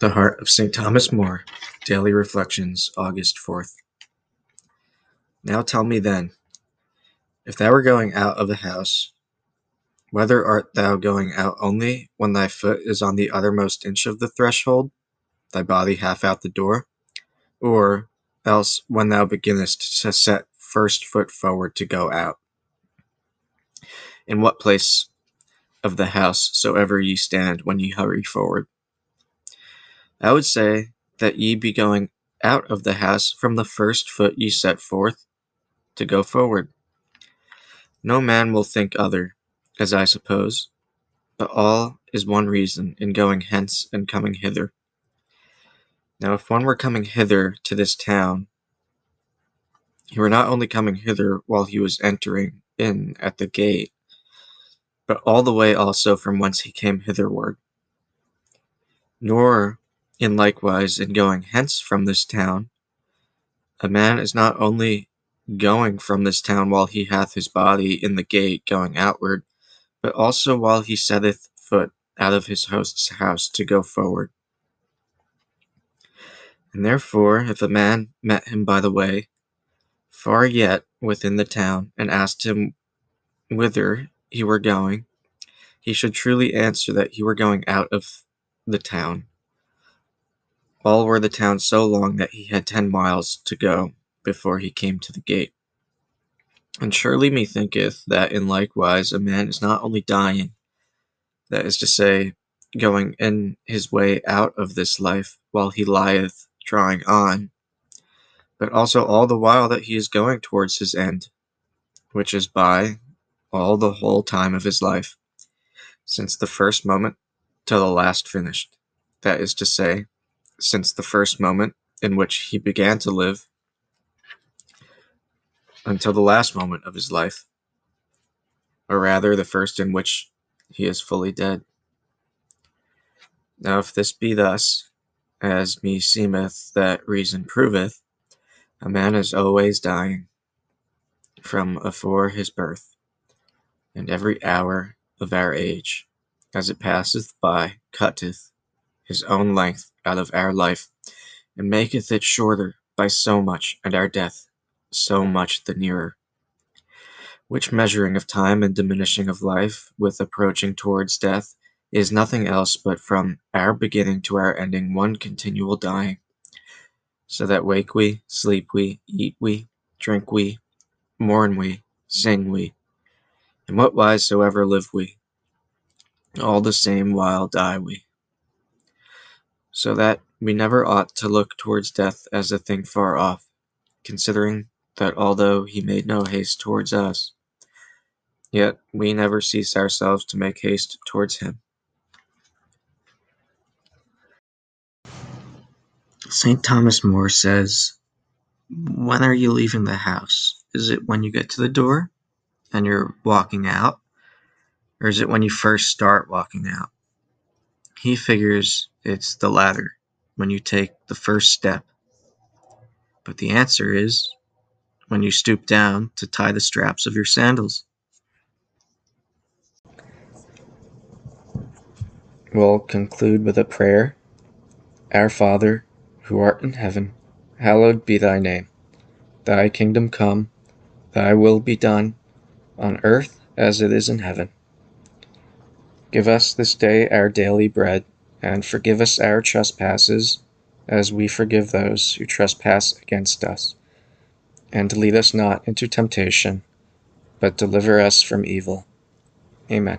The Heart of St. Thomas More, Daily Reflections, August 4th. Now tell me then, if thou were going out of the house, whether art thou going out only when thy foot is on the uttermost inch of the threshold, thy body half out the door, or else when thou beginnest to set first foot forward to go out? In what place of the house soever ye stand when ye hurry forward? I would say that ye be going out of the house from the first foot ye set forth to go forward. No man will think other, as I suppose, but all is one reason in going hence and coming hither. Now, if one were coming hither to this town, he were not only coming hither while he was entering in at the gate, but all the way also from whence he came hitherward. Nor in likewise in going hence from this town, a man is not only going from this town while he hath his body in the gate going outward, but also while he setteth foot out of his host's house to go forward. And therefore, if a man met him by the way, far yet within the town, and asked him whither he were going, he should truly answer that he were going out of the town, all were the town so long that he had ten miles to go before he came to the gate. And surely methinketh that in likewise a man is not only dying, that is to say, going in his way out of this life while he lieth drawing on, but also all the while that he is going towards his end, which is by all the whole time of his life, since the first moment to the last finished, that is to say, since the first moment in which he began to live until the last moment of his life, or rather the first in which he is fully dead. Now, if this be thus, as me seemeth that reason proveth, a man is always dying from afore his birth, and every hour of our age, as it passeth by, cutteth his own length out of our life, and maketh it shorter by so much, and our death so much the nearer. Which measuring of time and diminishing of life, with approaching towards death, is nothing else but from our beginning to our ending one continual dying. So that wake we, sleep we, eat we, drink we, mourn we, sing we, in what wise soever live we, all the same while die we so that we never ought to look towards death as a thing far off, considering that although he made no haste towards us, yet we never cease ourselves to make haste towards him. St. Thomas More says, When are you leaving the house? Is it when you get to the door and you're walking out? Or is it when you first start walking out? He figures it's the latter, when you take the first step. But the answer is when you stoop down to tie the straps of your sandals. We'll conclude with a prayer. Our Father, who art in heaven, hallowed be thy name. Thy kingdom come, thy will be done, on earth as it is in heaven. Give us this day our daily bread, and forgive us our trespasses, as we forgive those who trespass against us. And lead us not into temptation, but deliver us from evil. Amen.